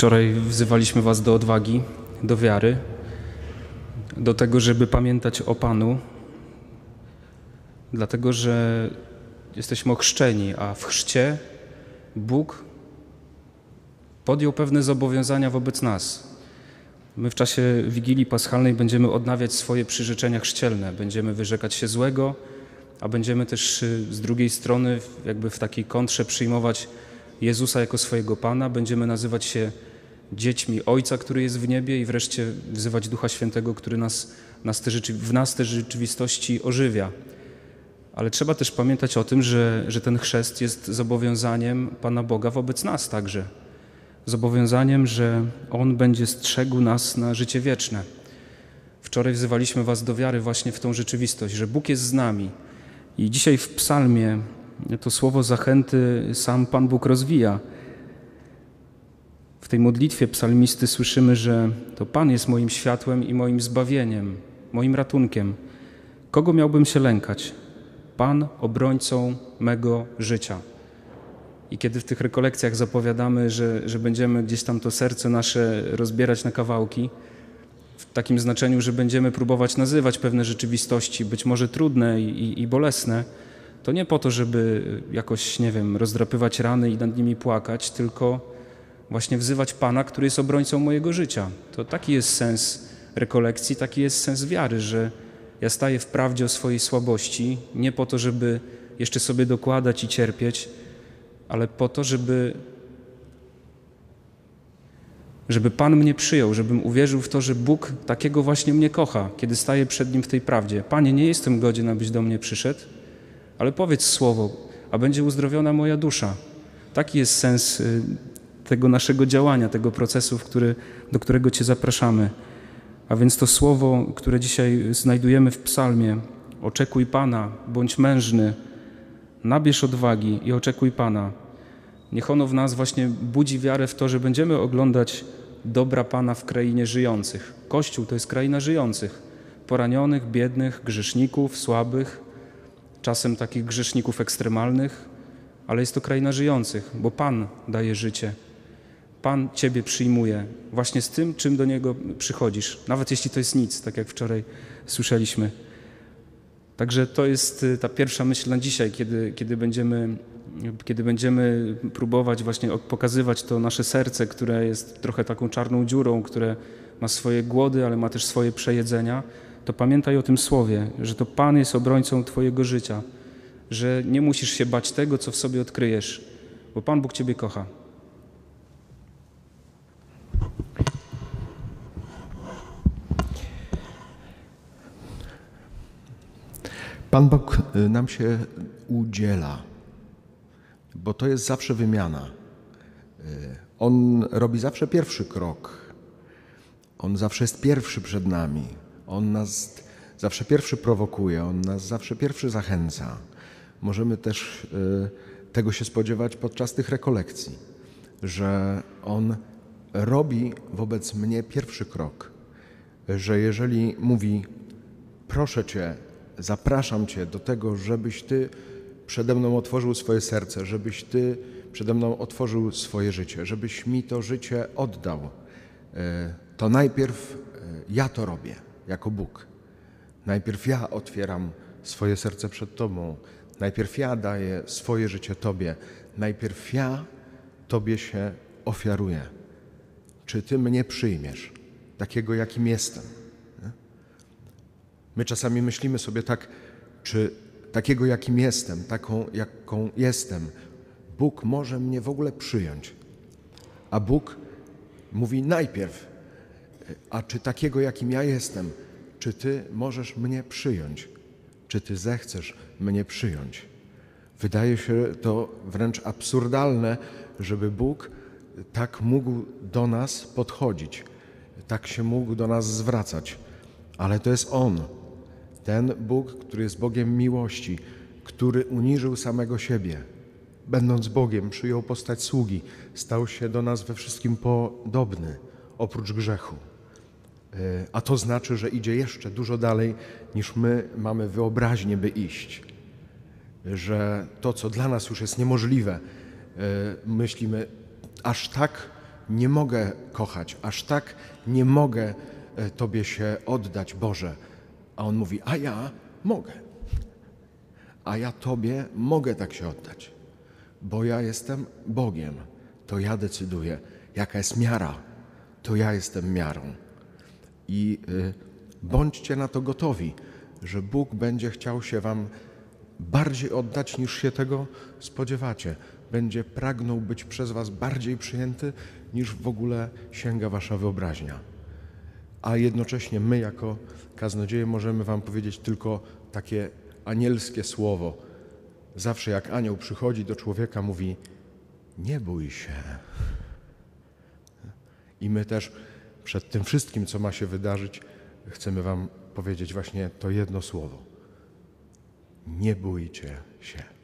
Wczoraj wzywaliśmy Was do odwagi, do wiary, do tego, żeby pamiętać o Panu, dlatego że jesteśmy ochrzczeni, a w chrzcie Bóg podjął pewne zobowiązania wobec nas. My w czasie Wigilii Paschalnej będziemy odnawiać swoje przyrzeczenia chrzcielne, będziemy wyrzekać się złego, a będziemy też y, z drugiej strony jakby w takiej kontrze przyjmować Jezusa jako swojego Pana, będziemy nazywać się dziećmi Ojca, który jest w niebie i wreszcie wzywać Ducha Świętego, który nas, nas te w nas te rzeczywistości ożywia. Ale trzeba też pamiętać o tym, że, że ten chrzest jest zobowiązaniem Pana Boga wobec nas także. Zobowiązaniem, że On będzie strzegł nas na życie wieczne. Wczoraj wzywaliśmy Was do wiary właśnie w tą rzeczywistość, że Bóg jest z nami. I dzisiaj w psalmie to słowo zachęty sam Pan Bóg rozwija. Tej modlitwie psalmisty słyszymy, że to Pan jest moim światłem i moim zbawieniem, moim ratunkiem. Kogo miałbym się lękać? Pan obrońcą mego życia. I kiedy w tych rekolekcjach zapowiadamy, że, że będziemy gdzieś tam to serce nasze rozbierać na kawałki, w takim znaczeniu, że będziemy próbować nazywać pewne rzeczywistości, być może trudne i, i, i bolesne, to nie po to, żeby jakoś, nie wiem, rozdrapywać rany i nad nimi płakać, tylko właśnie wzywać Pana, który jest obrońcą mojego życia. To taki jest sens rekolekcji, taki jest sens wiary, że ja staję w prawdzie o swojej słabości, nie po to, żeby jeszcze sobie dokładać i cierpieć, ale po to, żeby, żeby Pan mnie przyjął, żebym uwierzył w to, że Bóg takiego właśnie mnie kocha, kiedy staję przed Nim w tej prawdzie. Panie, nie jestem godzien, abyś do mnie przyszedł, ale powiedz słowo, a będzie uzdrowiona moja dusza. Taki jest sens y, tego naszego działania, tego procesu, który, do którego Cię zapraszamy. A więc to słowo, które dzisiaj znajdujemy w psalmie, oczekuj Pana, bądź mężny, nabierz odwagi i oczekuj Pana. Niech ono w nas właśnie budzi wiarę w to, że będziemy oglądać dobra Pana w krainie żyjących. Kościół to jest kraina żyjących, poranionych, biednych, grzeszników, słabych, czasem takich grzeszników ekstremalnych, ale jest to kraina żyjących, bo Pan daje życie. Pan Ciebie przyjmuje właśnie z tym, czym do Niego przychodzisz, nawet jeśli to jest nic, tak jak wczoraj słyszeliśmy. Także to jest y, ta pierwsza myśl na dzisiaj, kiedy, kiedy, będziemy, kiedy będziemy próbować właśnie pokazywać to nasze serce, które jest trochę taką czarną dziurą, które ma swoje głody, ale ma też swoje przejedzenia, to pamiętaj o tym słowie, że to Pan jest obrońcą Twojego życia, że nie musisz się bać tego, co w sobie odkryjesz, bo Pan Bóg Ciebie kocha. Pan Bóg y, nam się udziela, bo to jest zawsze wymiana. Y, On robi zawsze pierwszy krok. On zawsze jest pierwszy przed nami. On nas zawsze pierwszy prowokuje, on nas zawsze pierwszy zachęca. Możemy też y, tego się spodziewać podczas tych rekolekcji, że on robi wobec mnie pierwszy krok, że jeżeli mówi, proszę Cię, zapraszam Cię do tego, żebyś Ty przede mną otworzył swoje serce, żebyś Ty przede mną otworzył swoje życie, żebyś mi to życie oddał, e, to najpierw e, ja to robię jako Bóg. Najpierw ja otwieram swoje serce przed Tobą, najpierw ja daję swoje życie Tobie, najpierw ja Tobie się ofiaruję. Czy Ty mnie przyjmiesz, takiego jakim jestem? My czasami myślimy sobie tak, czy takiego jakim jestem, taką jaką jestem, Bóg może mnie w ogóle przyjąć. A Bóg mówi najpierw, a czy takiego jakim ja jestem, czy Ty możesz mnie przyjąć? Czy Ty zechcesz mnie przyjąć? Wydaje się to wręcz absurdalne, żeby Bóg tak mógł do nas podchodzić, tak się mógł do nas zwracać, ale to jest On ten Bóg, który jest Bogiem miłości, który uniżył samego siebie, będąc Bogiem, przyjął postać sługi, stał się do nas we wszystkim podobny, oprócz grzechu. E, a to znaczy, że idzie jeszcze dużo dalej, niż my mamy wyobraźnię, by iść. Że to, co dla nas już jest niemożliwe, e, myślimy, aż tak nie mogę kochać, aż tak nie mogę e, Tobie się oddać, Boże. A on mówi: A ja mogę. A ja Tobie mogę tak się oddać, bo ja jestem Bogiem. To ja decyduję, jaka jest miara. To ja jestem miarą. I y, bądźcie na to gotowi, że Bóg będzie chciał się Wam bardziej oddać niż się tego spodziewacie. Będzie pragnął być przez Was bardziej przyjęty niż w ogóle sięga Wasza wyobraźnia. A jednocześnie my, jako kaznodzieje, możemy Wam powiedzieć tylko takie anielskie słowo. Zawsze jak anioł przychodzi do człowieka, mówi: Nie bój się. I my też przed tym wszystkim, co ma się wydarzyć, chcemy Wam powiedzieć właśnie to jedno słowo. Nie bójcie się.